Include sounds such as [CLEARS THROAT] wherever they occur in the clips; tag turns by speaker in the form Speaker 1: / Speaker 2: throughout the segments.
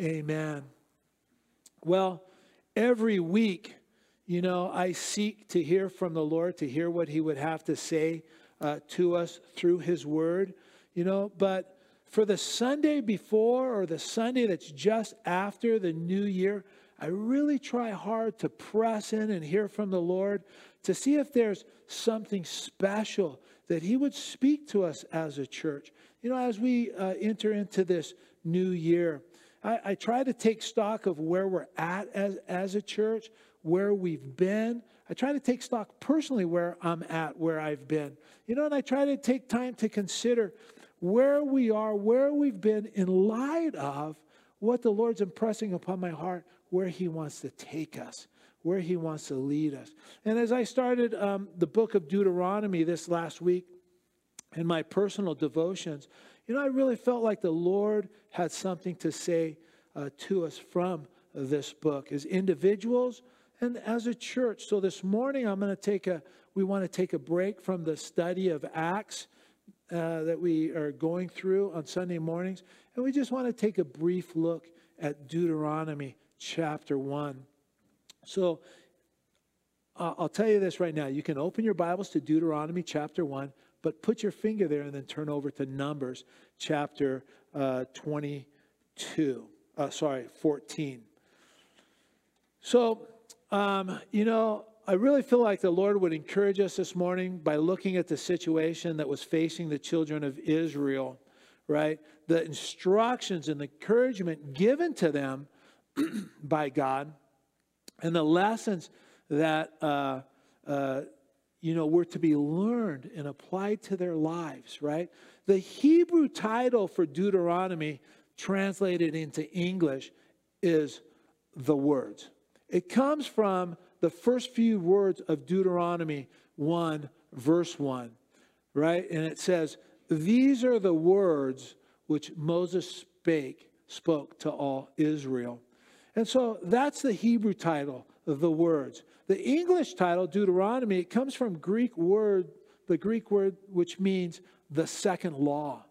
Speaker 1: Amen. Well, every week, you know, I seek to hear from the Lord, to hear what He would have to say uh, to us through His Word, you know, but for the Sunday before or the Sunday that's just after the new year, I really try hard to press in and hear from the Lord to see if there's something special that He would speak to us as a church. You know, as we uh, enter into this new year, I, I try to take stock of where we're at as, as a church, where we've been. I try to take stock personally where I'm at, where I've been. You know, and I try to take time to consider where we are, where we've been in light of what the Lord's impressing upon my heart, where He wants to take us, where He wants to lead us. And as I started um, the book of Deuteronomy this last week in my personal devotions, you know, I really felt like the Lord had something to say uh, to us from this book as individuals and as a church. So this morning, I'm going to take a, we want to take a break from the study of Acts uh, that we are going through on Sunday mornings, and we just want to take a brief look at Deuteronomy chapter 1. So uh, I'll tell you this right now. You can open your Bibles to Deuteronomy chapter 1 but put your finger there and then turn over to Numbers chapter uh, 22. Uh, sorry, 14. So, um, you know, I really feel like the Lord would encourage us this morning by looking at the situation that was facing the children of Israel, right? The instructions and the encouragement given to them [CLEARS THROAT] by God, and the lessons that uh, uh, you know, were to be learned and applied to their lives, right? The Hebrew title for Deuteronomy, translated into English, is the words. It comes from the first few words of Deuteronomy 1, verse 1, right? And it says, These are the words which Moses spake, spoke to all Israel. And so that's the Hebrew title, the words. The English title, Deuteronomy, it comes from Greek word, the Greek word which means the second law.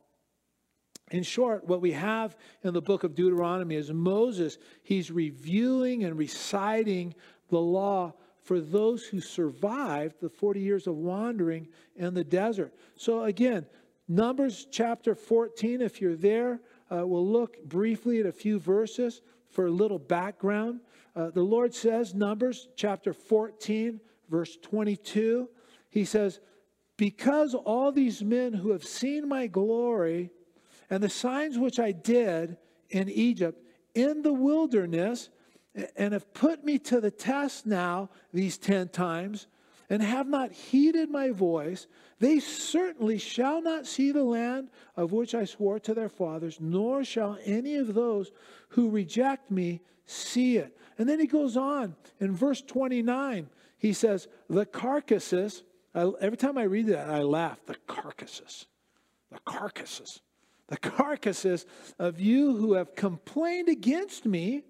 Speaker 1: In short, what we have in the book of Deuteronomy is Moses, he's reviewing and reciting the law for those who survived the 40 years of wandering in the desert. So, again, Numbers chapter 14, if you're there, uh, we'll look briefly at a few verses for a little background. Uh, the Lord says, Numbers chapter 14, verse 22, He says, Because all these men who have seen my glory and the signs which I did in Egypt, in the wilderness, and have put me to the test now these 10 times, and have not heeded my voice, they certainly shall not see the land of which I swore to their fathers, nor shall any of those who reject me see it. And then he goes on in verse 29. He says, The carcasses, I, every time I read that, I laugh. The carcasses, the carcasses, the carcasses of you who have complained against me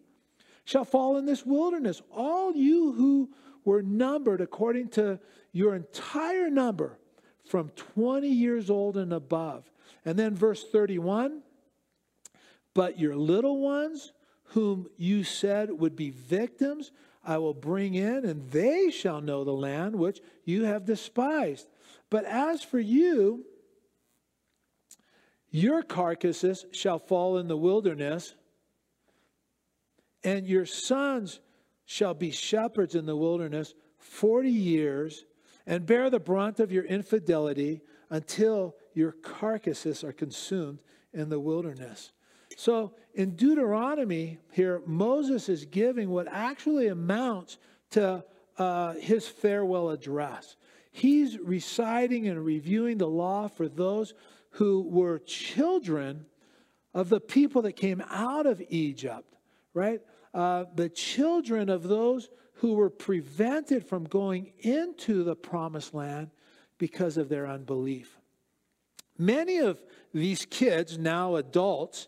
Speaker 1: shall fall in this wilderness. All you who were numbered according to your entire number from 20 years old and above. And then verse 31 But your little ones whom you said would be victims, I will bring in, and they shall know the land which you have despised. But as for you, your carcasses shall fall in the wilderness, and your sons shall be shepherds in the wilderness 40 years, and bear the brunt of your infidelity until your carcasses are consumed in the wilderness. So in Deuteronomy, here, Moses is giving what actually amounts to uh, his farewell address. He's reciting and reviewing the law for those who were children of the people that came out of Egypt, right? Uh, the children of those who were prevented from going into the promised land because of their unbelief. Many of these kids, now adults,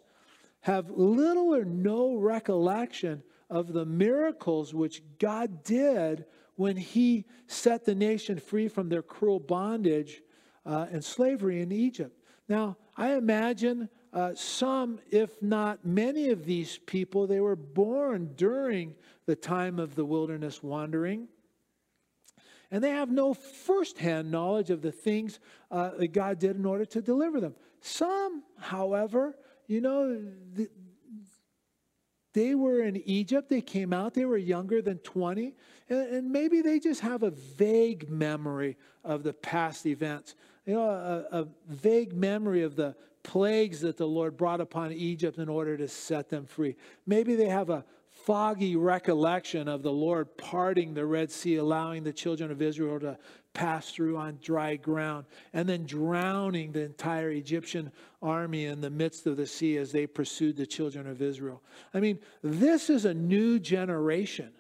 Speaker 1: have little or no recollection of the miracles which God did when He set the nation free from their cruel bondage uh, and slavery in Egypt. Now, I imagine uh, some, if not many of these people, they were born during the time of the wilderness wandering. And they have no firsthand knowledge of the things uh, that God did in order to deliver them. Some, however, you know, the, they were in Egypt. They came out. They were younger than 20. And, and, maybe they just have a vague memory of the past events. You know, a, a vague memory of the plagues that the Lord brought upon Egypt in order to set them free. Maybe they have a foggy recollection of the Lord parting the Red Sea, allowing the children of Israel to pass through on dry ground, and then drowning the entire Egyptian army in the midst of the sea as they pursued the children of Israel. I mean, this is a new generation,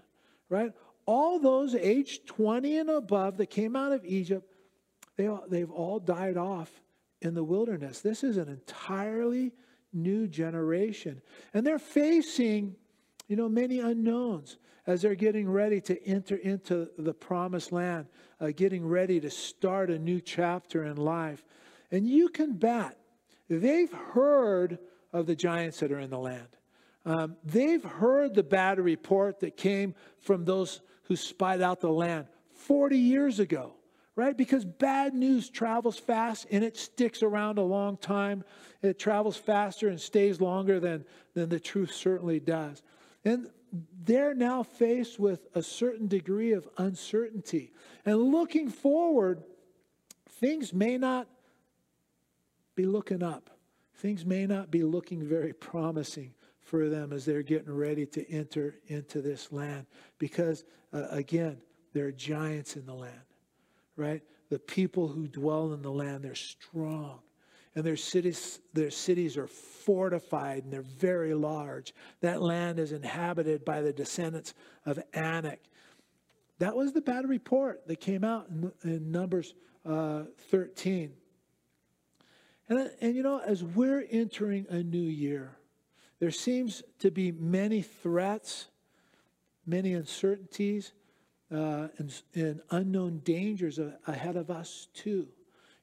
Speaker 1: right? All those age 20 and above that came out of Egypt, they, they've all died off in the wilderness. This is an entirely new generation. And they're facing, you know, many unknowns as they're getting ready to enter into the promised land, uh, getting ready to start a new chapter in life. And you can bet they've heard of the giants that are in the land. Um, they've heard the bad report that came from those who spied out the land 40 years ago right? Because bad news travels fast and it sticks around a long time. It travels faster and stays longer than, than the truth certainly does. And they're now faced with a certain degree of uncertainty. And looking forward, things may not be looking up. Things may not be looking very promising for them as they're getting ready to enter into this land. Because, uh, again, there are giants in the land right? The people who dwell in the land, they're strong. And their cities, their cities are fortified and they're very large. That land is inhabited by the descendants of Anak. That was the bad report that came out in, in Numbers uh, 13. And, and you know, as we're entering a new year, there seems to be many threats, many uncertainties, uh, and, and unknown dangers ahead of us, too.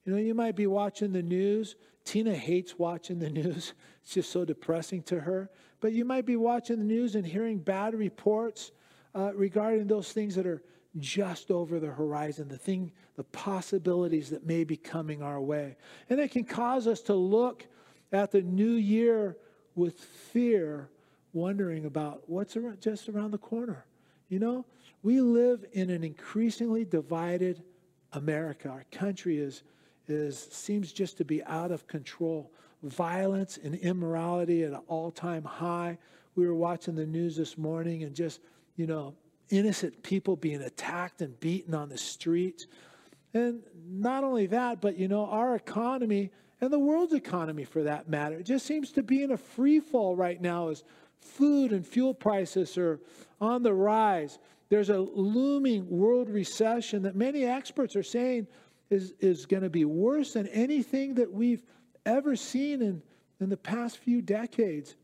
Speaker 1: You know, you might be watching the news. Tina hates watching the [LAUGHS] news, it's just so depressing to her. But you might be watching the news and hearing bad reports uh, regarding those things that are just over the horizon, the thing, the possibilities that may be coming our way. And it can cause us to look at the new year with fear, wondering about what's just around the corner. You know, we live in an increasingly divided America. Our country is, is, seems just to be out of control. Violence and immorality at an all time high. We were watching the news this morning and just, you know, innocent people being attacked and beaten on the streets. And not only that, but, you know, our economy and the world's economy for that matter, it just seems to be in a free fall right now as food and fuel prices are on the rise. There's a looming world recession that many experts are saying is, is going to be worse than anything that we've ever seen in, in the past few decades.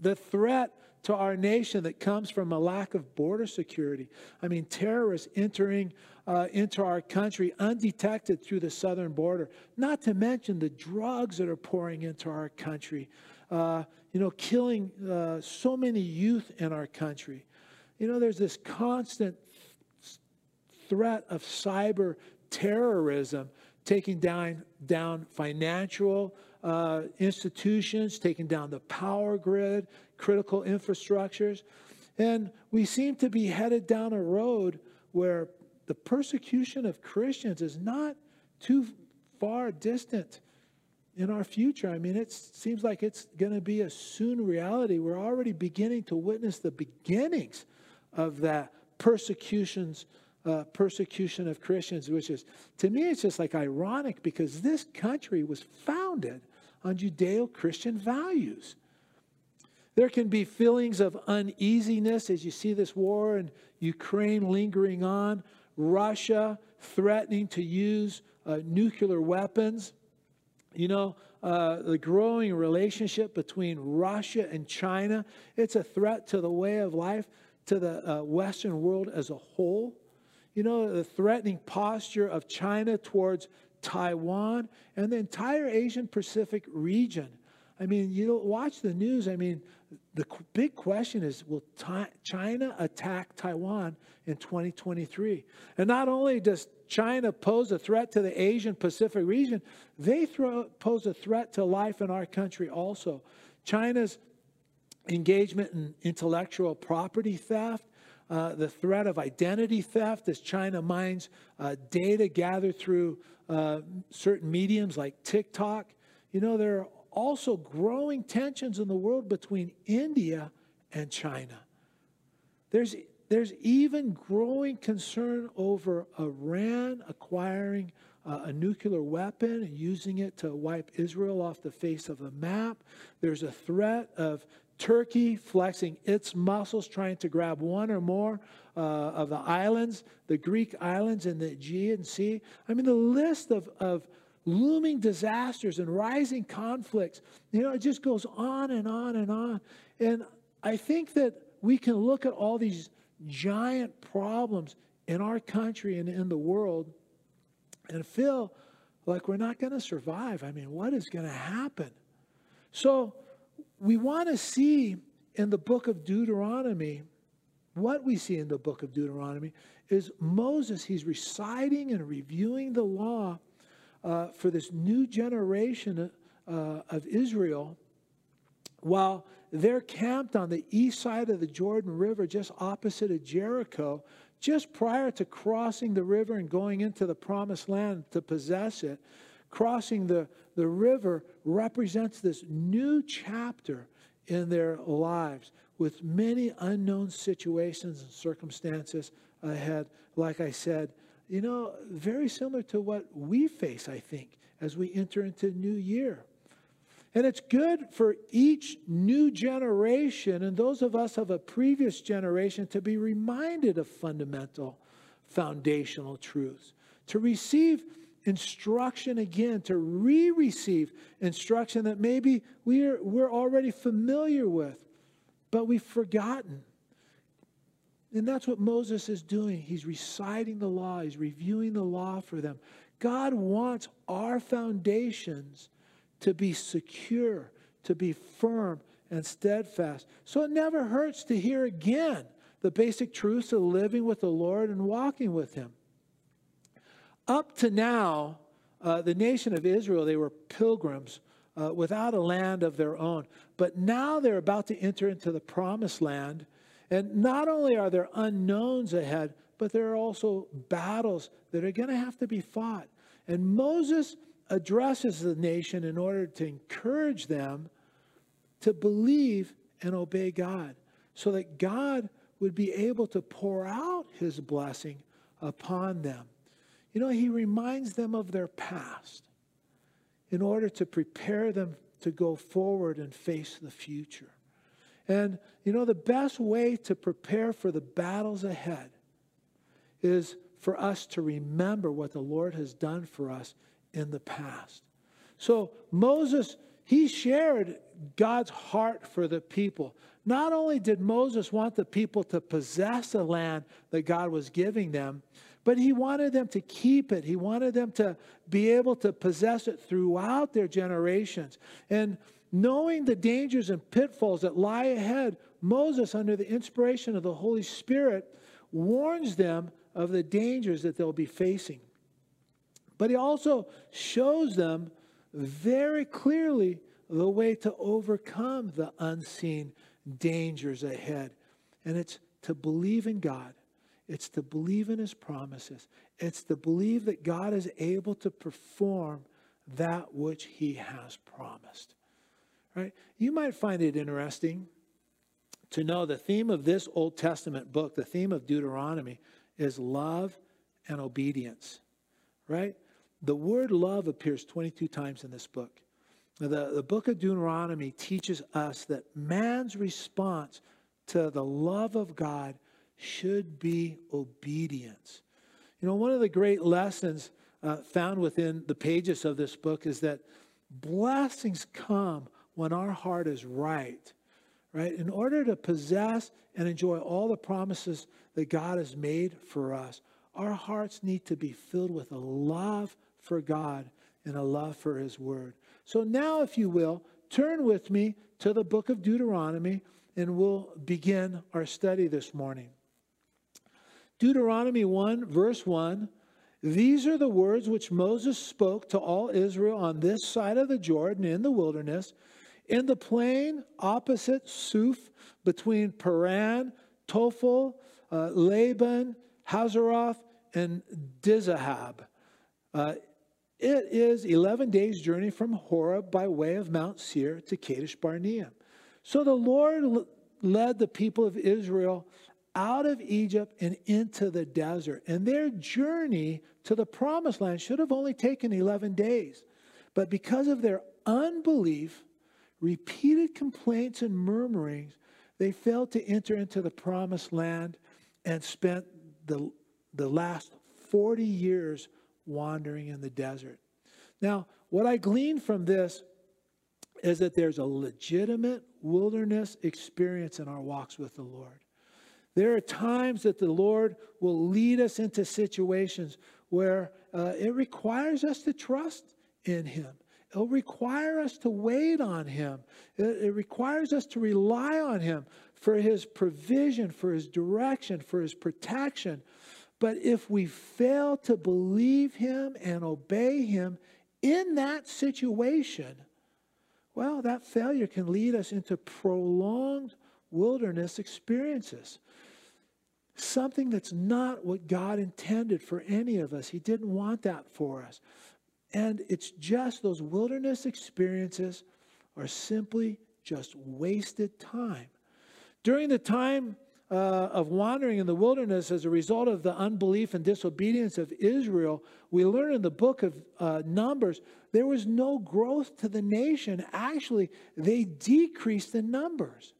Speaker 1: The threat to our nation that comes from a lack of border security. I mean, terrorists entering uh, into our country undetected through the southern border, not to mention the drugs that are pouring into our country, uh, you know, killing uh, so many youth in our country. You know, there's this constant threat of cyber terrorism taking down, down financial uh, institutions, taking down the power grid, critical infrastructures. And we seem to be headed down a road where the persecution of Christians is not too far distant in our future. I mean, it seems like it's going to be a soon reality. We're already beginning to witness the beginnings of that persecutions, uh, persecution of Christians, which is, to me, it's just like ironic because this country was founded on Judeo Christian values. There can be feelings of uneasiness as you see this war in Ukraine lingering on, Russia threatening to use uh, nuclear weapons. You know, uh, the growing relationship between Russia and China, it's a threat to the way of life to the uh, Western world as a whole. You know, the threatening posture of China towards Taiwan and the entire Asian Pacific region. I mean, you watch the news. I mean, the big question is will China attack Taiwan in 2023? And not only does China pose a threat to the Asian Pacific region, they throw, pose a threat to life in our country also. China's engagement in intellectual property theft, uh, the threat of identity theft as China mines uh, data gathered through uh, certain mediums like TikTok. You know, there are also growing tensions in the world between India and China. There's, there's even growing concern over Iran acquiring uh, a nuclear weapon and using it to wipe Israel off the face of the map. There's a threat of Turkey flexing its muscles, trying to grab one or more uh, of the islands, the Greek islands in the Aegean Sea. I mean, the list of, of looming disasters and rising conflicts. You know, it just goes on and on and on. And I think that we can look at all these giant problems in our country and in the world and feel like we're not going to survive. I mean, what is going to happen? So we want to see in the book of Deuteronomy, what we see in the book of Deuteronomy is Moses, he's reciting and reviewing the law uh, for this new generation uh, of Israel while they're camped on the east side of the Jordan River, just opposite of Jericho, just prior to crossing the river and going into the promised land to possess it. Crossing the, the river represents this new chapter in their lives with many unknown situations and circumstances ahead. Like I said, you know, very similar to what we face, I think, as we enter into new year. And it's good for each new generation and those of us of a previous generation to be reminded of fundamental, foundational truths, to receive instruction again, to re receive instruction that maybe we're, we're already familiar with, but we've forgotten. And that's what Moses is doing. He's reciting the law, he's reviewing the law for them. God wants our foundations to be secure, to be firm and steadfast. So it never hurts to hear again the basic truths of living with the Lord and walking with Him. Up to now, uh, the nation of Israel, they were pilgrims uh, without a land of their own. But now they're about to enter into the promised land and not only are there unknowns ahead, but there are also battles that are going to have to be fought. And Moses addresses the nation in order to encourage them to believe and obey God so that God would be able to pour out his blessing upon them. You know, he reminds them of their past in order to prepare them to go forward and face the future. And you know, the best way to prepare for the battles ahead is for us to remember what the Lord has done for us in the past. So Moses, he shared God's heart for the people. Not only did Moses want the people to possess the land that God was giving them, but he wanted them to keep it. He wanted them to be able to possess it throughout their generations. And Knowing the dangers and pitfalls that lie ahead, Moses, under the inspiration of the Holy Spirit, warns them of the dangers that they'll be facing. But he also shows them very clearly the way to overcome the unseen dangers ahead. And it's to believe in God. It's to believe in his promises. It's to believe that God is able to perform that which he has promised. Right? You might find it interesting to know the theme of this Old Testament book, the theme of Deuteronomy, is love and obedience. Right? The word love appears 22 times in this book. The, the book of Deuteronomy teaches us that man's response to the love of God should be obedience. You know, one of the great lessons uh, found within the pages of this book is that blessings come when our heart is right, right? In order to possess and enjoy all the promises that God has made for us, our hearts need to be filled with a love for God and a love for His Word. So now, if you will, turn with me to the book of Deuteronomy and we'll begin our study this morning. Deuteronomy 1, verse 1 These are the words which Moses spoke to all Israel on this side of the Jordan in the wilderness, in the plain opposite Suph, between Paran, Tophel, uh, Laban, Hazeroth, and Dizahab. Uh, it is 11 days' journey from Horeb by way of Mount Seir to Kadesh Barnea. So the Lord led the people of Israel out of Egypt and into the desert. And their journey to the promised land should have only taken 11 days. But because of their unbelief, repeated complaints and murmurings, they failed to enter into the promised land and spent the, the last 40 years wandering in the desert. Now, what I glean from this is that there's a legitimate wilderness experience in our walks with the Lord. There are times that the Lord will lead us into situations where uh, it requires us to trust in Him. It'll require us to wait on Him. It, it requires us to rely on Him for His provision, for His direction, for His protection. But if we fail to believe Him and obey Him in that situation, well, that failure can lead us into prolonged wilderness experiences. Something that's not what God intended for any of us. He didn't want that for us. And it's just those wilderness experiences are simply just wasted time. During the time uh, of wandering in the wilderness as a result of the unbelief and disobedience of Israel, we learn in the book of uh, Numbers, there was no growth to the nation. Actually, they decreased in numbers.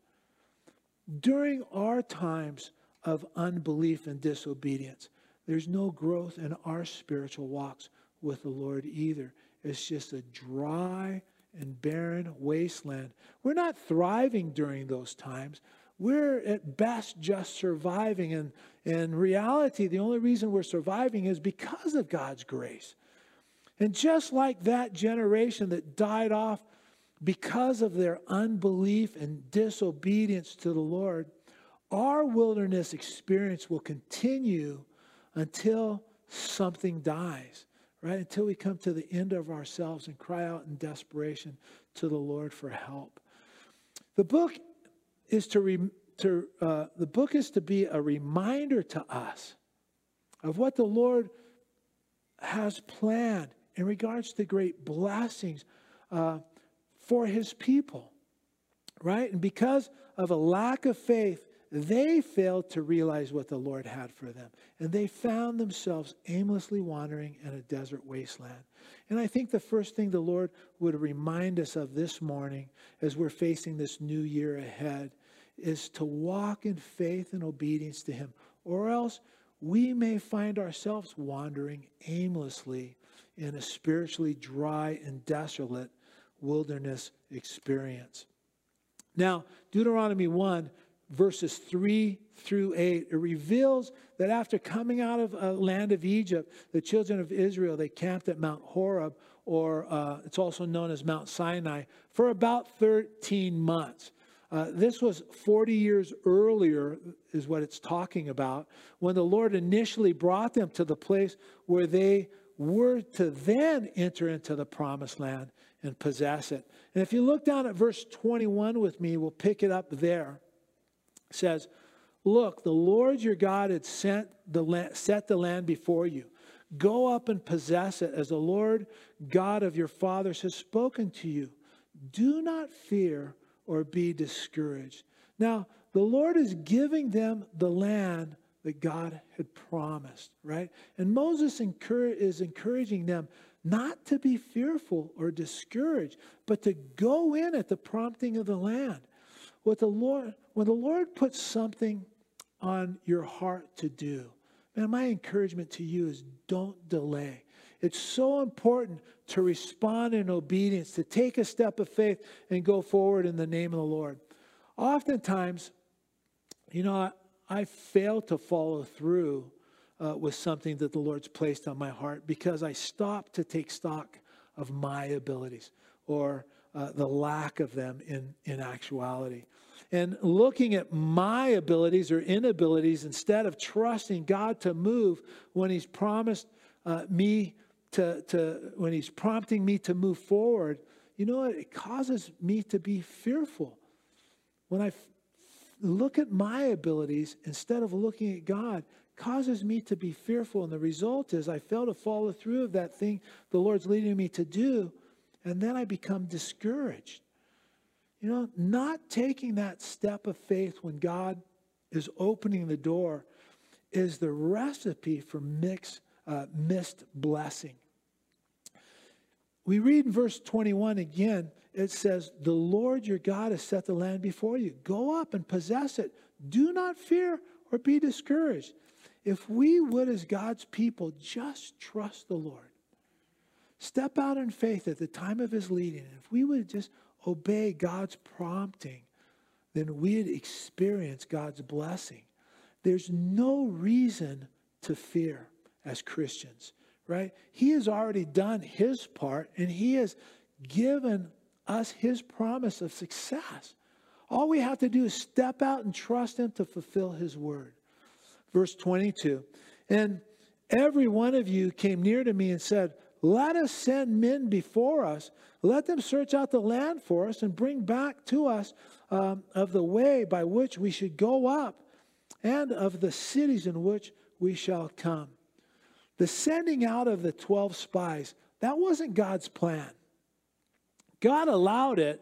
Speaker 1: During our times of unbelief and disobedience, there's no growth in our spiritual walks with the Lord either. It's just a dry and barren wasteland. We're not thriving during those times we're at best just surviving. And in reality, the only reason we're surviving is because of God's grace. And just like that generation that died off because of their unbelief and disobedience to the Lord, our wilderness experience will continue until something dies, right? Until we come to the end of ourselves and cry out in desperation to the Lord for help. The book is to, re, to uh, the book is to be a reminder to us of what the Lord has planned in regards to the great blessings uh, for his people, right? And because of a lack of faith, they failed to realize what the Lord had for them. And they found themselves aimlessly wandering in a desert wasteland. And I think the first thing the Lord would remind us of this morning as we're facing this new year ahead is to walk in faith and obedience to Him, or else we may find ourselves wandering aimlessly in a spiritually dry and desolate wilderness experience. Now, Deuteronomy 1 verses 3 through 8 it reveals that after coming out of a land of egypt the children of israel they camped at mount horeb or uh, it's also known as mount sinai for about 13 months uh, this was 40 years earlier, is what it's talking about, when the Lord initially brought them to the place where they were to then enter into the promised land and possess it. And if you look down at verse 21 with me, we'll pick it up there says, Look, the Lord your God had sent the land, set the land before you. Go up and possess it as the Lord God of your fathers has spoken to you. Do not fear or be discouraged. Now, the Lord is giving them the land that God had promised, right? And Moses is encouraging them not to be fearful or discouraged, but to go in at the prompting of the land. What the Lord, when the Lord puts something on your heart to do, man, my encouragement to you is don't delay. It's so important to respond in obedience, to take a step of faith and go forward in the name of the Lord. Oftentimes, you know, I, I fail to follow through uh, with something that the Lord's placed on my heart because I stop to take stock of my abilities or uh, the lack of them in, in actuality. And looking at my abilities or inabilities instead of trusting God to move when He's promised uh, me to, to, when He's prompting me to move forward, you know what? It causes me to be fearful. When I f- look at my abilities instead of looking at God, causes me to be fearful. And the result is I fail to follow through of that thing the Lord's leading me to do. And then I become discouraged. You know, not taking that step of faith when God is opening the door is the recipe for mix, uh, missed blessing. We read in verse 21 again, it says, The Lord your God has set the land before you. Go up and possess it. Do not fear or be discouraged. If we would, as God's people, just trust the Lord, step out in faith at the time of his leading, if we would just obey God's prompting, then we'd experience God's blessing. There's no reason to fear as Christians, right? He has already done his part and he has given us his promise of success. All we have to do is step out and trust him to fulfill his word verse 22. And every one of you came near to me and said, Let us send men before us. Let them search out the land for us and bring back to us um, of the way by which we should go up and of the cities in which we shall come. The sending out of the 12 spies, that wasn't God's plan. God allowed it,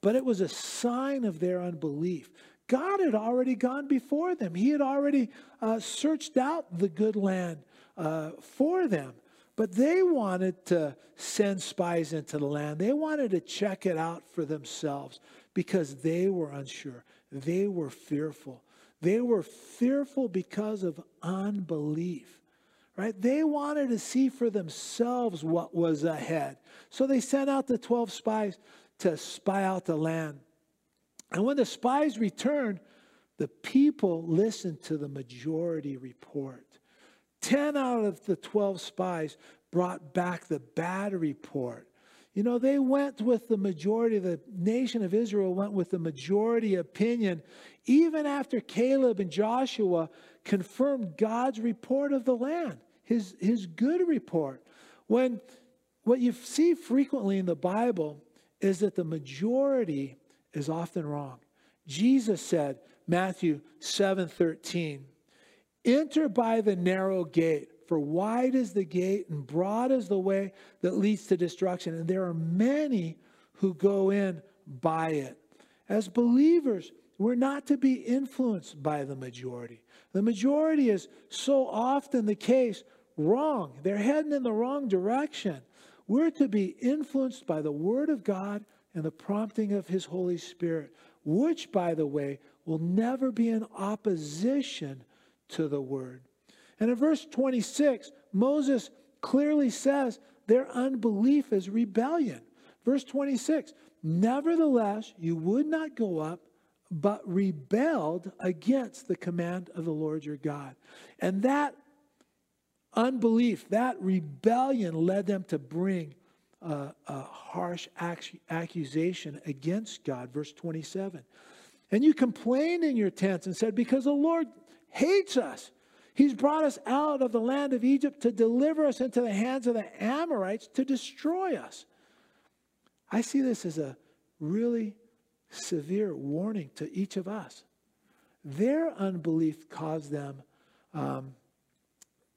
Speaker 1: but it was a sign of their unbelief. God had already gone before them. He had already uh, searched out the good land uh, for them. But they wanted to send spies into the land. They wanted to check it out for themselves because they were unsure. They were fearful. They were fearful because of unbelief, right? They wanted to see for themselves what was ahead. So they sent out the 12 spies to spy out the land. And when the spies returned, the people listened to the majority report. 10 out of the 12 spies brought back the bad report. You know, they went with the majority, the nation of Israel went with the majority opinion, even after Caleb and Joshua confirmed God's report of the land, his, his good report. When what you see frequently in the Bible is that the majority is often wrong. Jesus said, Matthew 7 13, enter by the narrow gate, for wide is the gate and broad is the way that leads to destruction, and there are many who go in by it. As believers, we're not to be influenced by the majority. The majority is so often the case wrong. They're heading in the wrong direction. We're to be influenced by the Word of God and the prompting of His Holy Spirit, which, by the way, will never be in opposition to the Word. And in verse 26, Moses clearly says their unbelief is rebellion. Verse 26 Nevertheless, you would not go up, but rebelled against the command of the Lord your God. And that unbelief, that rebellion led them to bring a, a harsh accusation against God. Verse 27. And you complained in your tents and said, Because the Lord hates us. He's brought us out of the land of Egypt to deliver us into the hands of the Amorites to destroy us. I see this as a really severe warning to each of us. Their unbelief caused them um,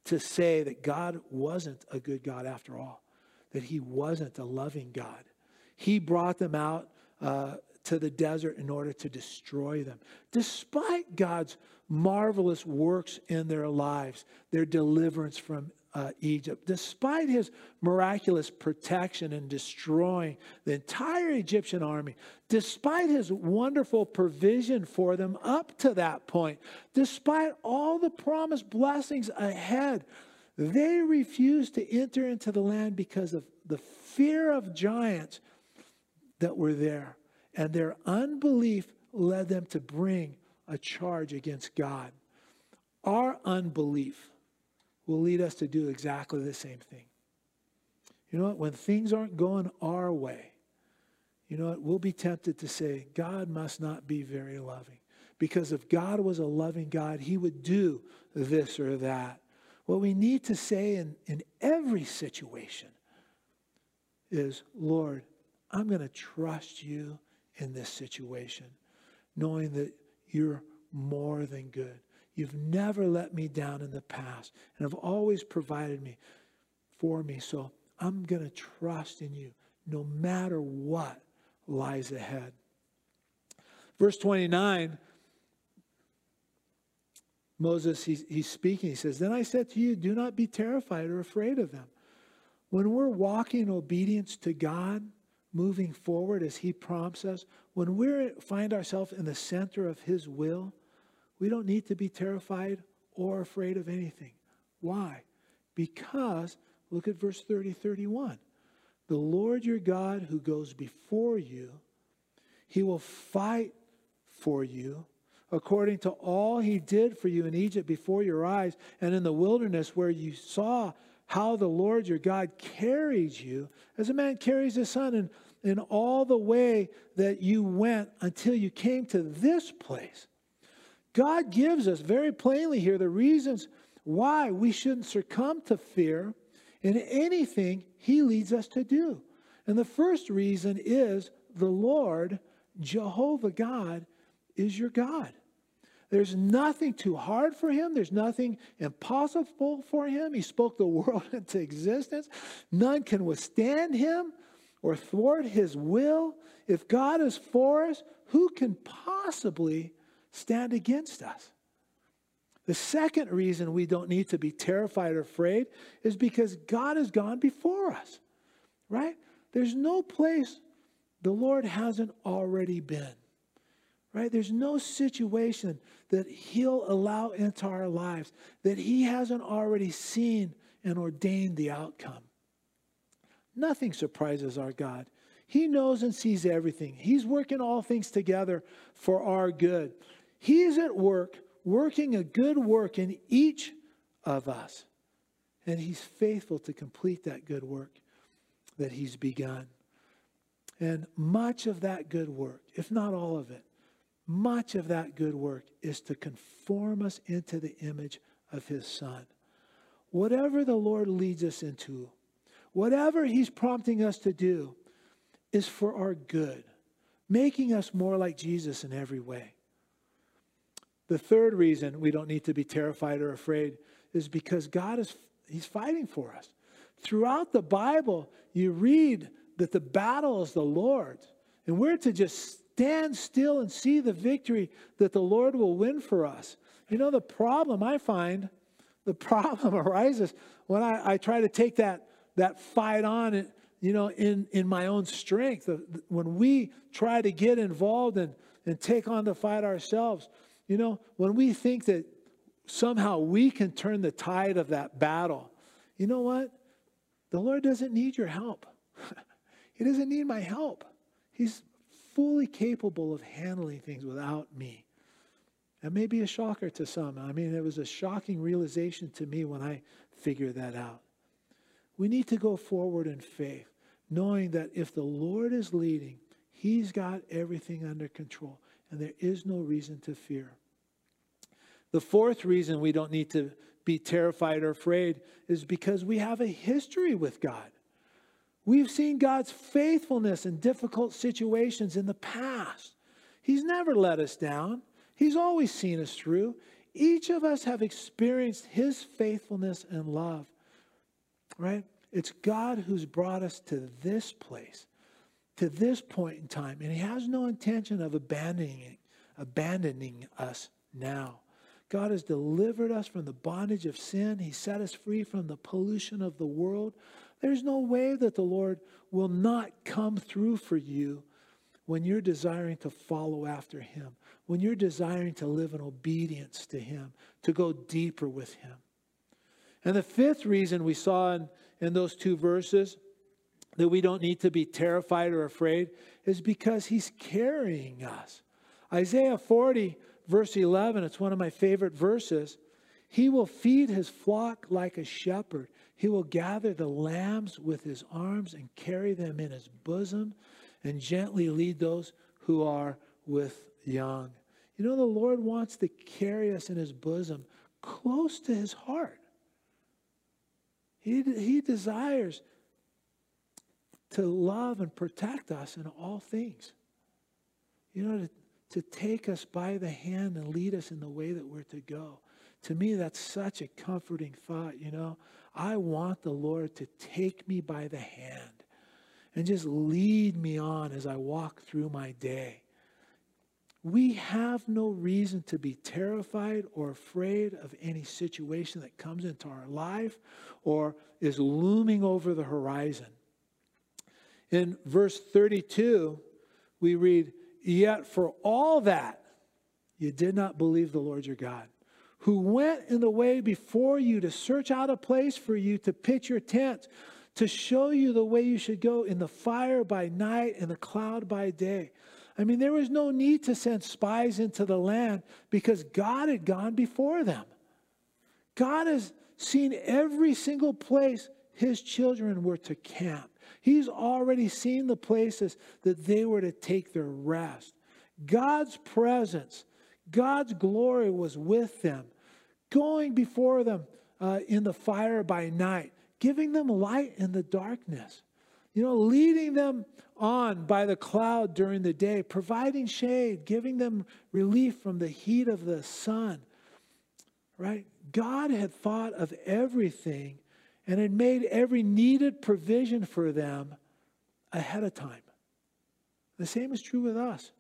Speaker 1: to say that God wasn't a good God after all that he wasn't a loving God. He brought them out uh, to the desert in order to destroy them. Despite God's marvelous works in their lives, their deliverance from uh, Egypt, despite his miraculous protection in destroying the entire Egyptian army, despite his wonderful provision for them up to that point, despite all the promised blessings ahead, they refused to enter into the land because of the fear of giants that were there. And their unbelief led them to bring a charge against God. Our unbelief will lead us to do exactly the same thing. You know what? When things aren't going our way, you know what? We'll be tempted to say, God must not be very loving. Because if God was a loving God, he would do this or that. What we need to say in, in every situation is, Lord, I'm going to trust you in this situation, knowing that you're more than good. You've never let me down in the past and have always provided me for me. So I'm going to trust in you no matter what lies ahead. Verse 29, Moses, he's, he's speaking. He says, Then I said to you, do not be terrified or afraid of them. When we're walking in obedience to God, moving forward as He prompts us, when we find ourselves in the center of His will, we don't need to be terrified or afraid of anything. Why? Because, look at verse 30, 31. The Lord your God who goes before you, He will fight for you according to all He did for you in Egypt before your eyes and in the wilderness where you saw how the Lord your God carries you as a man carries his son and in all the way that you went until you came to this place. God gives us very plainly here the reasons why we shouldn't succumb to fear in anything he leads us to do. And the first reason is the Lord, Jehovah God, is your God. There's nothing too hard for him. There's nothing impossible for him. He spoke the [LAUGHS] world into existence. None can withstand him or thwart his will. If God is for us, who can possibly stand against us? The second reason we don't need to be terrified or afraid is because God has gone before us, right? There's no place the Lord hasn't already been right? There's no situation that He'll allow into our lives that He hasn't already seen and ordained the outcome. Nothing surprises our God. He knows and sees everything. He's working all things together for our good. He is at work, working a good work in each of us. And He's faithful to complete that good work that He's begun. And much of that good work, if not all of it, much of that good work is to conform us into the image of his son. Whatever the Lord leads us into, whatever he's prompting us to do, is for our good, making us more like Jesus in every way. The third reason we don't need to be terrified or afraid is because God is he's fighting for us. Throughout the Bible, you read that the battle is the Lord's. And we're to just stand still and see the victory that the Lord will win for us. You know, the problem I find, the [LAUGHS] problem arises when I, I try to take that, that fight on, you know, in, in my own strength. When we try to get involved and, and take on the fight ourselves, you know, when we think that somehow we can turn the tide of that battle, you know what? The Lord doesn't need your help. [LAUGHS] he doesn't need my help. He's fully capable of handling things without me. That may be a shocker to some. I mean, it was a shocking realization to me when I figured that out. We need to go forward in faith, knowing that if the Lord is leading, He's got everything under control, and there is no reason to fear. The fourth reason we don't need to be terrified or afraid is because we have a history with God. We've seen God's faithfulness in difficult situations in the past. He's never let us down. He's always seen us through. Each of us have experienced his faithfulness and love. Right? It's God who's brought us to this place, to this point in time, and he has no intention of abandoning abandoning us now. God has delivered us from the bondage of sin. He set us free from the pollution of the world. There's no way that the Lord will not come through for you when you're desiring to follow after Him, when you're desiring to live in obedience to Him, to go deeper with Him. And the fifth reason we saw in, in those two verses that we don't need to be terrified or afraid is because He's carrying us. Isaiah 40, verse 11, it's one of my favorite verses. He will feed his flock like a shepherd. He will gather the lambs with his arms and carry them in his bosom and gently lead those who are with young. You know, the Lord wants to carry us in his bosom close to his heart. He, he desires to love and protect us in all things. You know, to, to take us by the hand and lead us in the way that we're to go. To me, that's such a comforting thought. You know, I want the Lord to take me by the hand and just lead me on as I walk through my day. We have no reason to be terrified or afraid of any situation that comes into our life or is looming over the horizon. In verse 32, we read, Yet for all that, you did not believe the Lord your God, who went in the way before you to search out a place for you to pitch your tent, to show you the way you should go in the fire by night and the cloud by day. I mean, there was no need to send spies into the land because God had gone before them. God has seen every single place his children were to camp. He's already seen the places that they were to take their rest. God's presence, God's glory was with them, going before them uh, in the fire by night, giving them light in the darkness, you know, leading them on by the cloud during the day, providing shade, giving them relief from the heat of the sun. Right? God had thought of everything and had made every needed provision for them ahead of time. The same is true with us.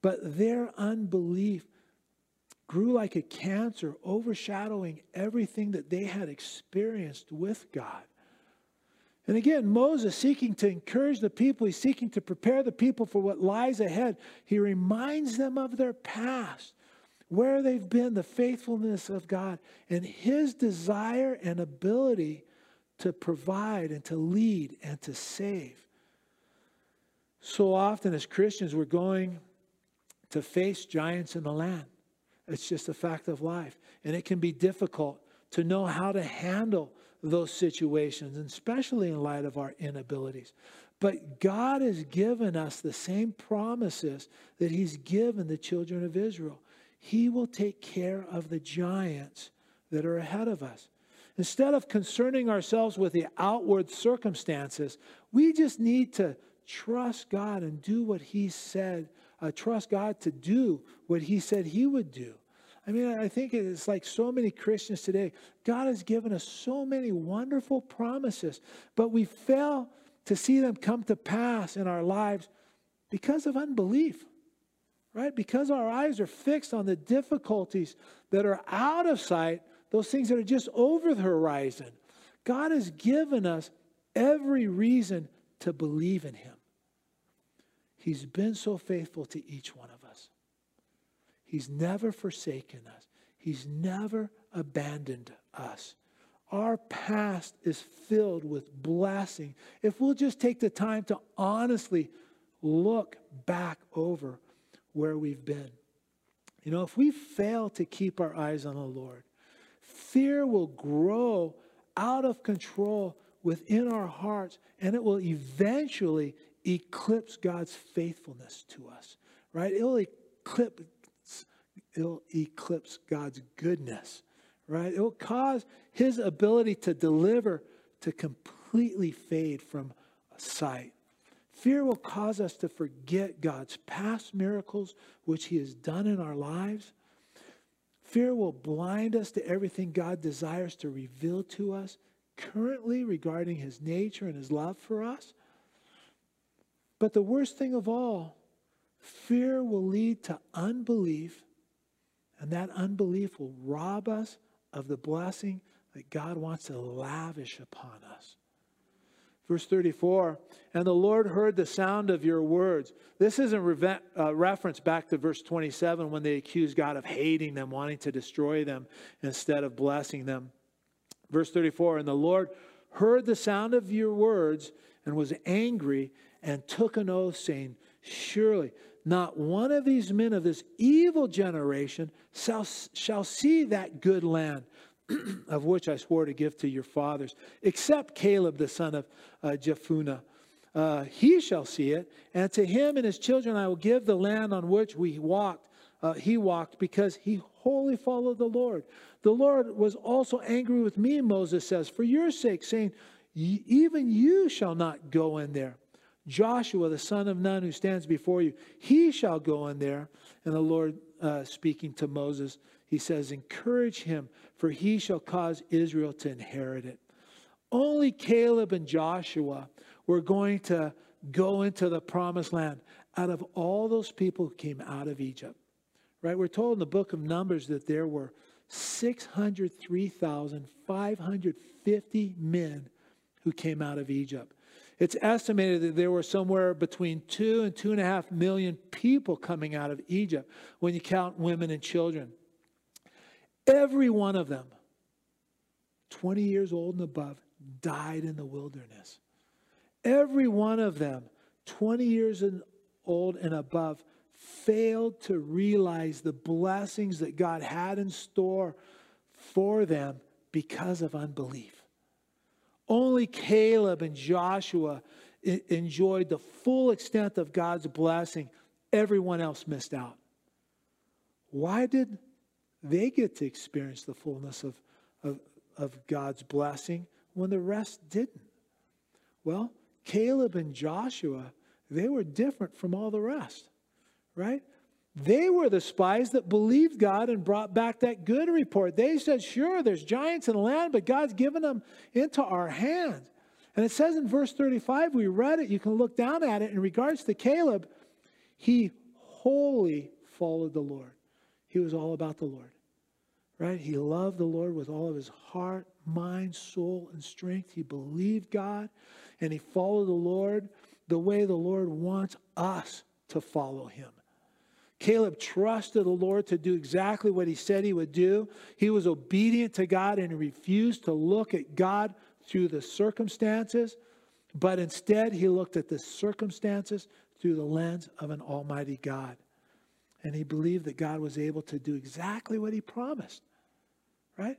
Speaker 1: But their unbelief grew like a cancer, overshadowing everything that they had experienced with God. And again, Moses seeking to encourage the people, he's seeking to prepare the people for what lies ahead. He reminds them of their past, where they've been, the faithfulness of God, and his desire and ability to provide and to lead and to save. So often, as Christians, we're going to face giants in the land. It's just a fact of life. And it can be difficult to know how to handle those situations, and especially in light of our inabilities. But God has given us the same promises that He's given the children of Israel. He will take care of the giants that are ahead of us. Instead of concerning ourselves with the outward circumstances, we just need to trust God and do what He said, uh, trust God to do what He said He would do. I mean, I think it's like so many Christians today. God has given us so many wonderful promises, but we fail to see them come to pass in our lives because of unbelief, right? Because our eyes are fixed on the difficulties that are out of sight, those things that are just over the horizon. God has given us every reason to believe in Him. He's been so faithful to each one of us. He's never forsaken us, He's never abandoned us. Our past is filled with blessing. If we'll just take the time to honestly look back over where we've been. You know, if we fail to keep our eyes on the Lord, fear will grow out of control within our hearts and it will eventually eclipse God's faithfulness to us, right? It will eclipse it'll eclipse God's goodness, right? It will cause his ability to deliver to completely fade from sight. Fear will cause us to forget God's past miracles, which he has done in our lives. Fear will blind us to everything God desires to reveal to us currently regarding his nature and his love for us. But the worst thing of all, fear will lead to unbelief and that unbelief will rob us of the blessing that God wants to lavish upon us. Verse 34, and the Lord heard the sound of your words. This is a re- uh, reference back to verse 27 when they accused God of hating them, wanting to destroy them instead of blessing them. Verse 34, and the Lord heard the sound of your words and was angry and took an oath, saying, Surely not one of these men of this evil generation shall, shall see that good land [CLEARS THROAT] of which I swore to give to your fathers, except Caleb the son of uh, Jephunneh. uh, he shall see it, and to him and his children I will give the land on which we walked. Uh, he walked because he wholly followed the Lord. The Lord was also angry with me, Moses says, for your sake, saying, Even you shall not go in there. Joshua, the son of Nun, who stands before you, he shall go in there. And the Lord uh, speaking to Moses, he says, Encourage him, for he shall cause Israel to inherit it. Only Caleb and Joshua were going to go into the promised land out of all those people who came out of Egypt. Right? We're told in the book of Numbers that there were 603,550 men who came out of Egypt. It's estimated that there were somewhere between two and two and a half million people coming out of Egypt when you count women and children. Every one of them, 20 years old and above, died in the wilderness. Every one of them, 20 years old and above, failed to realize the blessings that God had in store for them because of unbelief. Only Caleb and Joshua enjoyed the full extent of God's blessing. Everyone else missed out. Why did they get to experience the fullness of, of, of God's blessing when the rest didn't? Well, Caleb and Joshua, they were different from all the rest, right? They were the spies that believed God and brought back that good report. They said, Sure, there's giants in the land, but God's given them into our hands. And it says in verse 35, we read it, you can look down at it. In regards to Caleb, he wholly followed the Lord. He was all about the Lord, right? He loved the Lord with all of his heart, mind, soul, and strength. He believed God and he followed the Lord the way the Lord wants us to follow him. Caleb trusted the Lord to do exactly what he said he would do. He was obedient to God and refused to look at God through the circumstances, but instead he looked at the circumstances through the lens of an almighty God. And he believed that God was able to do exactly what he promised, right?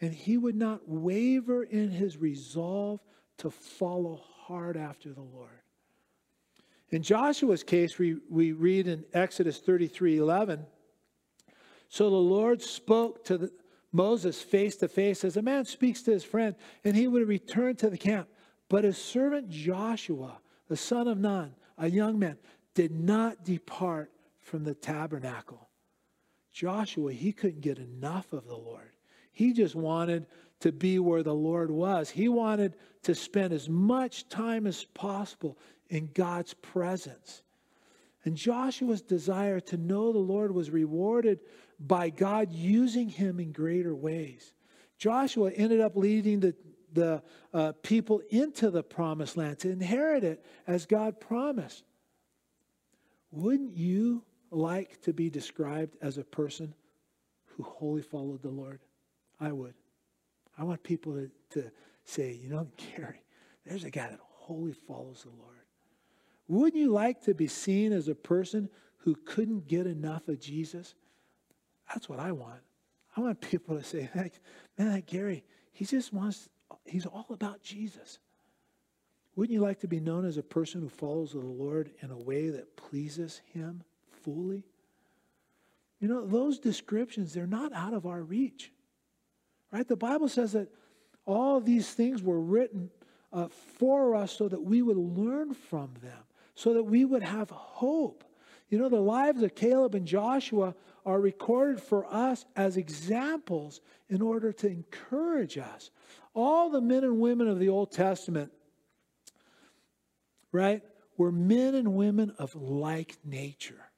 Speaker 1: And he would not waver in his resolve to follow hard after the Lord. In Joshua's case, we, we read in Exodus 33 11. So the Lord spoke to the, Moses face to face as a man speaks to his friend, and he would return to the camp. But his servant Joshua, the son of Nun, a young man, did not depart from the tabernacle. Joshua, he couldn't get enough of the Lord. He just wanted to be where the Lord was. He wanted to spend as much time as possible in God's presence. And Joshua's desire to know the Lord was rewarded by God using him in greater ways. Joshua ended up leading the, the uh, people into the promised land to inherit it as God promised. Wouldn't you like to be described as a person who wholly followed the Lord? I would. I want people to, to say, you know, Gary, there's a guy that wholly follows the Lord. Wouldn't you like to be seen as a person who couldn't get enough of Jesus? That's what I want. I want people to say, [LAUGHS] man, that Gary, he just wants, he's all about Jesus. Wouldn't you like to be known as a person who follows the Lord in a way that pleases him fully? You know, those descriptions, they're not out of our reach. Right? The Bible says that all these things were written uh, for us so that we would learn from them so that we would have hope. You know, the lives of Caleb and Joshua are recorded for us as examples in order to encourage us. All the men and women of the Old Testament, right, were men and women of like nature,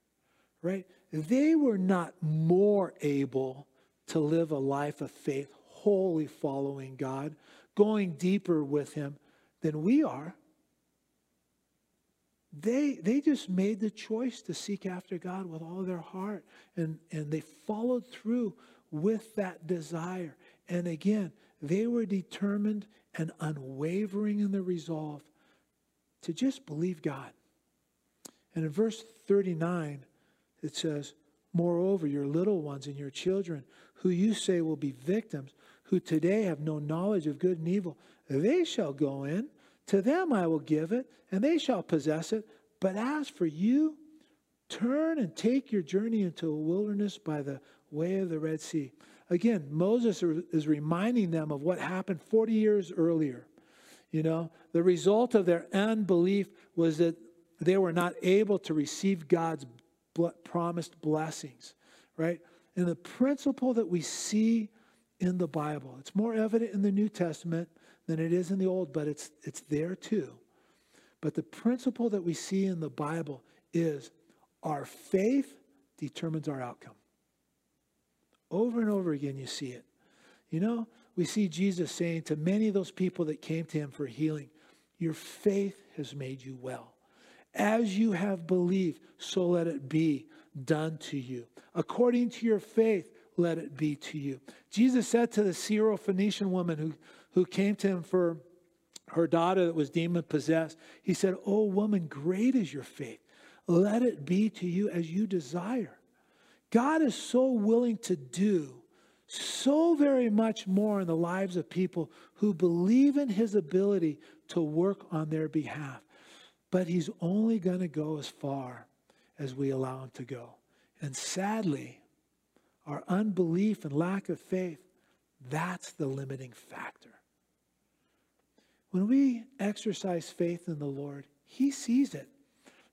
Speaker 1: right? They were not more able to live a life of faith, wholly following God, going deeper with Him than we are they, they just made the choice to seek after God with all their heart. And, and they followed through with that desire. And again, they were determined and unwavering in their resolve to just believe God. And in verse 39, it says, Moreover, your little ones and your children, who you say will be victims, who today have no knowledge of good and evil, they shall go in To them I will give it, and they shall possess it. But as for you, turn and take your journey into a wilderness by the way of the Red Sea. Again, Moses is reminding them of what happened 40 years earlier. You know, the result of their unbelief was that they were not able to receive God's promised blessings, right? And the principle that we see in the Bible, it's more evident in the New Testament than it is in the Old, but it's, it's there too. But the principle that we see in the Bible is our faith determines our outcome. Over and over again, you see it. You know, we see Jesus saying to many of those people that came to him for healing, Your faith has made you well. As you have believed, so let it be done to you. According to your faith, let it be to you. Jesus said to the Syrophoenician woman who, who came to him for her daughter that was demon possessed, He said, Oh, woman, great is your faith. Let it be to you as you desire. God is so willing to do so very much more in the lives of people who believe in his ability to work on their behalf. But he's only going to go as far as we allow him to go. And sadly, our unbelief and lack of faith, that's the limiting factor. When we exercise faith in the Lord, he sees it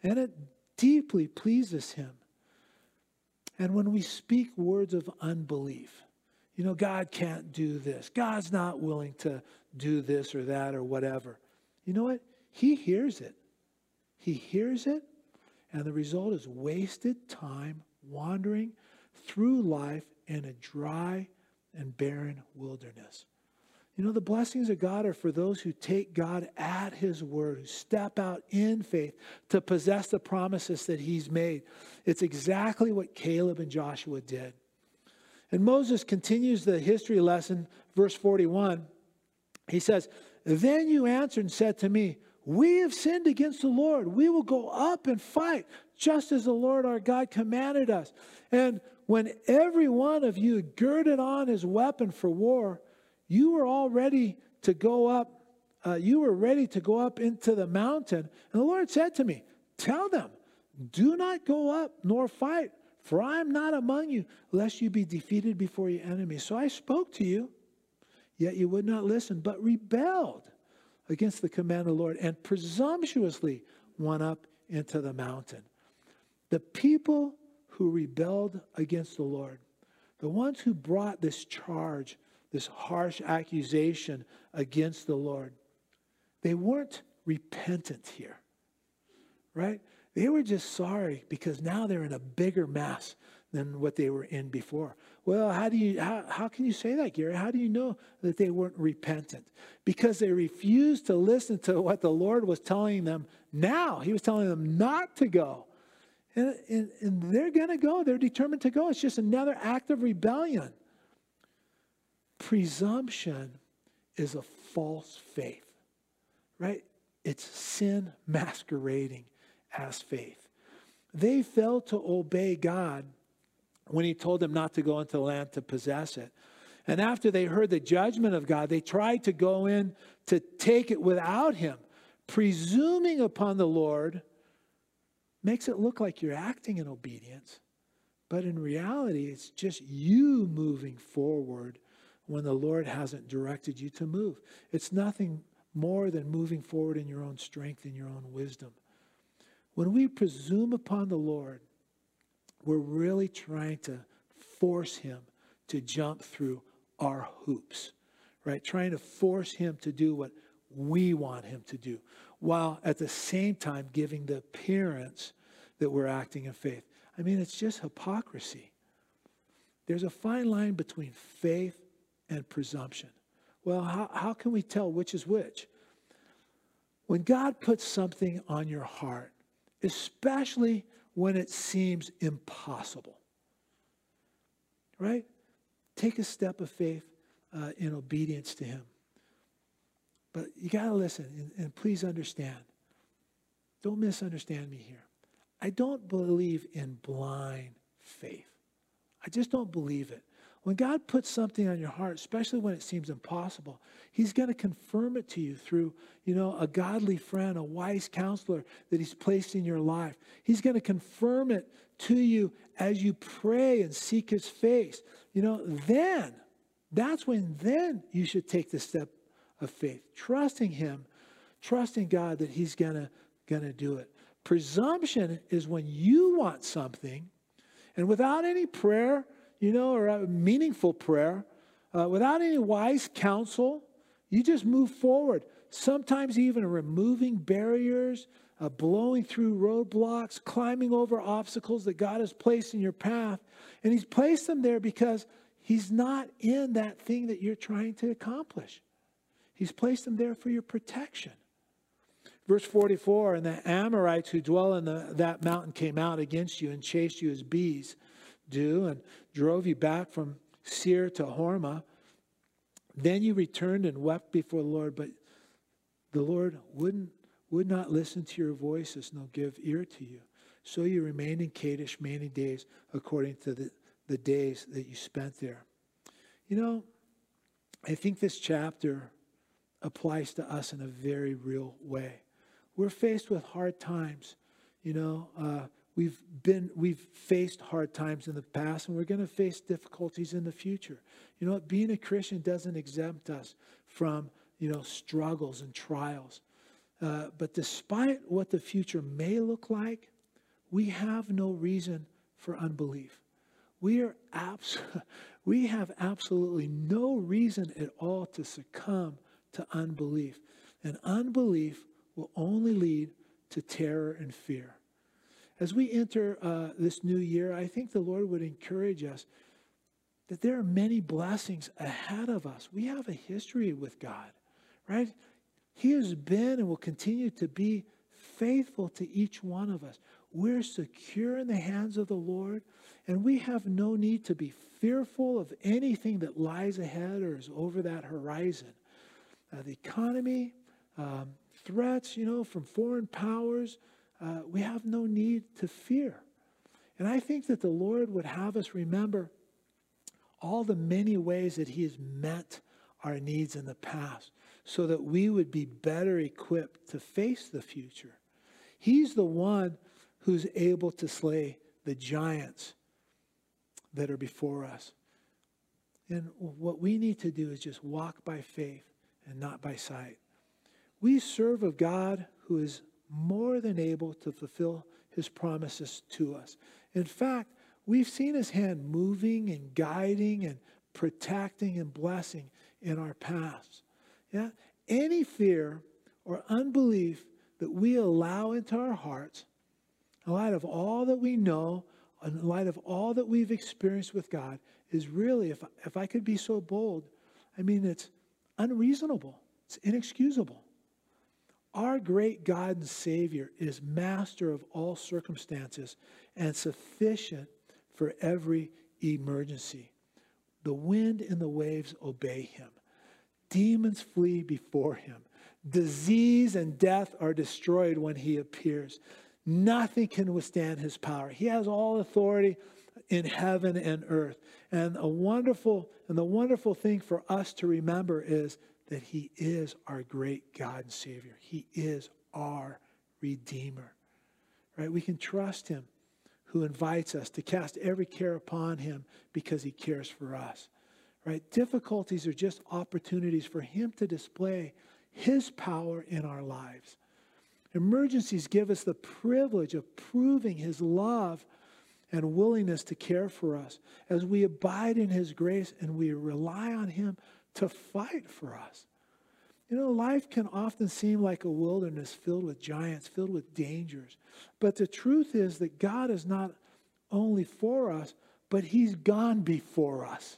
Speaker 1: and it deeply pleases him. And when we speak words of unbelief, you know, God can't do this. God's not willing to do this or that or whatever. You know what? He hears it. He hears it, and the result is wasted time wandering through life in a dry and barren wilderness. You know, the blessings of God are for those who take God at His word, who step out in faith to possess the promises that He's made. It's exactly what Caleb and Joshua did. And Moses continues the history lesson, verse 41. He says, Then you answered and said to me, We have sinned against the Lord. We will go up and fight, just as the Lord our God commanded us. And when every one of you girded on his weapon for war, you were all ready to go up. Uh, you were ready to go up into the mountain. And the Lord said to me, Tell them, do not go up nor fight for I am not among you, lest you be defeated before your enemies. So I spoke to you, yet you would not listen, but rebelled against the command of the Lord and presumptuously went up into the mountain. The people who rebelled against the Lord, the ones who brought this charge, this harsh accusation against the Lord, they weren't repentant here, right? They were just sorry because now they're in a bigger mess than what they were in before. Well, how do you how, how can you say that, Gary? How do you know that they weren't repentant? Because they refused to listen to what the Lord was telling them now. He was telling them not to go. And, and, and they're going to go. They're determined to go. It's just another act of rebellion. Presumption is a false faith, right? It's sin masquerading as faith. They failed to obey God when he told them not to go into the land to possess it. And after they heard the judgment of God, they tried to go in to take it without him. Presuming upon the Lord makes it look like you're acting in obedience. But in reality, it's just you moving forward when the Lord hasn't directed you to move. It's nothing more than moving forward in your own strength and your own wisdom. When we presume upon the Lord, we're really trying to force him to jump through our hoops, right? Trying to force him to do what we want him to do, while at the same time giving the appearance that we're acting in faith. I mean, it's just hypocrisy. There's a fine line between faith and presumption. Well, how, how can we tell which is which? When God puts something on your heart, especially when it seems impossible. Right? Take a step of faith uh, in obedience to Him. But you got to listen and, and please understand. Don't misunderstand me here. I don't believe in blind faith. I just don't believe it. When God puts something on your heart, especially when it seems impossible, He's going to confirm it to you through, you know, a godly friend, a wise counselor that He's placed in your life. He's going to confirm it to you as you pray and seek His face. You know, then, that's when then you should take the step of faith, trusting Him, trusting God that He's going to, going to do it. Presumption is when you want something, and without any prayer, you know, or a meaningful prayer, uh, without any wise counsel, you just move forward. Sometimes even removing barriers, uh, blowing through roadblocks, climbing over obstacles that God has placed in your path. And He's placed them there because He's not in that thing that you're trying to accomplish. He's placed them there for your protection. Verse 44 And the Amorites who dwell in the, that mountain came out against you and chased you as bees do and drove you back from Seir to Hormah. Then you returned and wept before the Lord, but the Lord wouldn't, would not listen to your voices nor give ear to you. So you remained in Kadesh many days according to the, the days that you spent there. You know, I think this chapter applies to us in a very real way. We're faced with hard times. You know, uh, We've been we've faced hard times in the past and we're going to face difficulties in the future. You know what? Being a Christian doesn't exempt us from, you know, struggles and trials. Uh, but despite what the future may look like, we have no reason for unbelief. We are abs- [LAUGHS] we have absolutely no reason at all to succumb to unbelief. And unbelief will only lead to terror and fear. As we enter uh, this new year, I think the Lord would encourage us that there are many blessings ahead of us. We have a history with God, right? He has been and will continue to be faithful to each one of us. We're secure in the hands of the Lord, and we have no need to be fearful of anything that lies ahead or is over that horizon. Uh, the economy, um, threats, you know, from foreign powers, uh, we have no need to fear. And I think that the Lord would have us remember all the many ways that He has met our needs in the past so that we would be better equipped to face the future. He's the one who's able to slay the giants that are before us. And what we need to do is just walk by faith and not by sight. We serve a God who is more than able to fulfill his promises to us. In fact, we've seen his hand moving and guiding and protecting and blessing in our past. Yeah? Any fear or unbelief that we allow into our hearts, in light of all that we know, in light of all that we've experienced with God, is really, if, if I could be so bold, I mean, it's unreasonable, it's inexcusable. Our great God and Savior is master of all circumstances and sufficient for every emergency. The wind and the waves obey him. Demons flee before him. Disease and death are destroyed when he appears. Nothing can withstand his power. He has all authority in heaven and earth. And a wonderful and the wonderful thing for us to remember is that He is our great God and Savior. He is our Redeemer. Right? We can trust Him who invites us to cast every care upon Him because He cares for us. Right? Difficulties are just opportunities for Him to display His power in our lives. Emergencies give us the privilege of proving His love and willingness to care for us as we abide in His grace and we rely on Him to fight for us. You know, life can often seem like a wilderness filled with giants, filled with dangers. But the truth is that God is not only for us, but He's gone before us.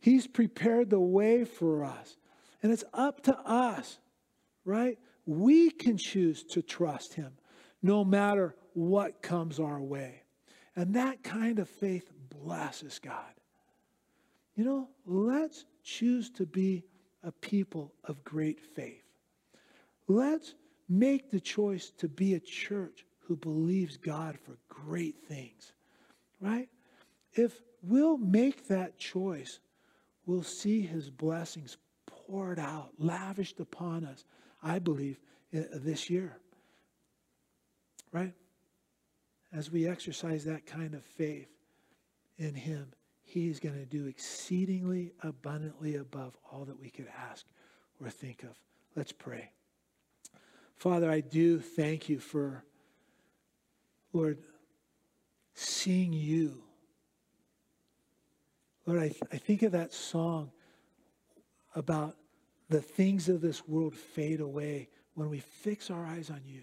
Speaker 1: He's prepared the way for us. And it's up to us, right? We can choose to trust Him no matter what comes our way. And that kind of faith blesses God. You know, let's choose to be a people of great faith. Let's make the choice to be a church who believes God for great things, right? If we'll make that choice, we'll see his blessings poured out, lavished upon us, I believe, this year. Right? As we exercise that kind of faith in him, he's going to do exceedingly abundantly above all that we could ask or think of. Let's pray. Father, I do thank you for, Lord, seeing you. Lord, I, I think of that song about the things of this world fade away when we fix our eyes on you.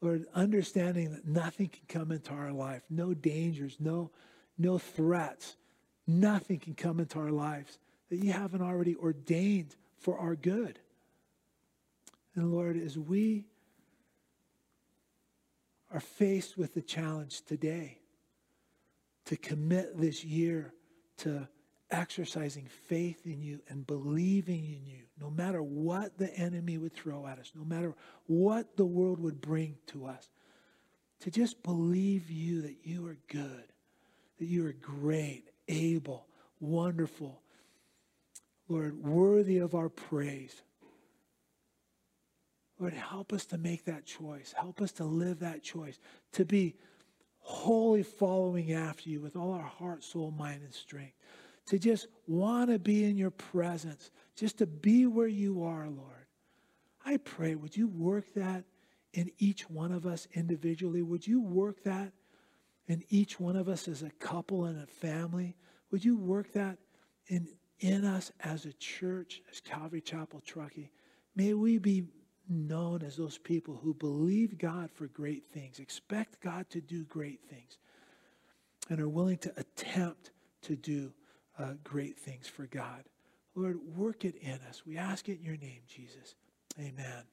Speaker 1: Lord, understanding that nothing can come into our life, no dangers, no, no threats, nothing can come into our lives that you haven't already ordained for our good. And Lord, as we are faced with the challenge today to commit this year to exercising faith in you and believing in you, no matter what the enemy would throw at us, no matter what the world would bring to us, to just believe you that you are good, that you are great, able, wonderful, Lord, worthy of our praise. Lord, help us to make that choice. Help us to live that choice, to be wholly following after you with all our heart, soul, mind, and strength. To just want to be in your presence, just to be where you are, Lord. I pray, would you work that in each one of us individually? Would you work that in each one of us as a couple and a family? Would you work that in, in us as a church, as Calvary Chapel Truckee? May we be known as those people who believe God for great things, expect God to do great things, and are willing to attempt to do uh, great things for God. Lord, work it in us. We ask it in your name, Jesus. Amen.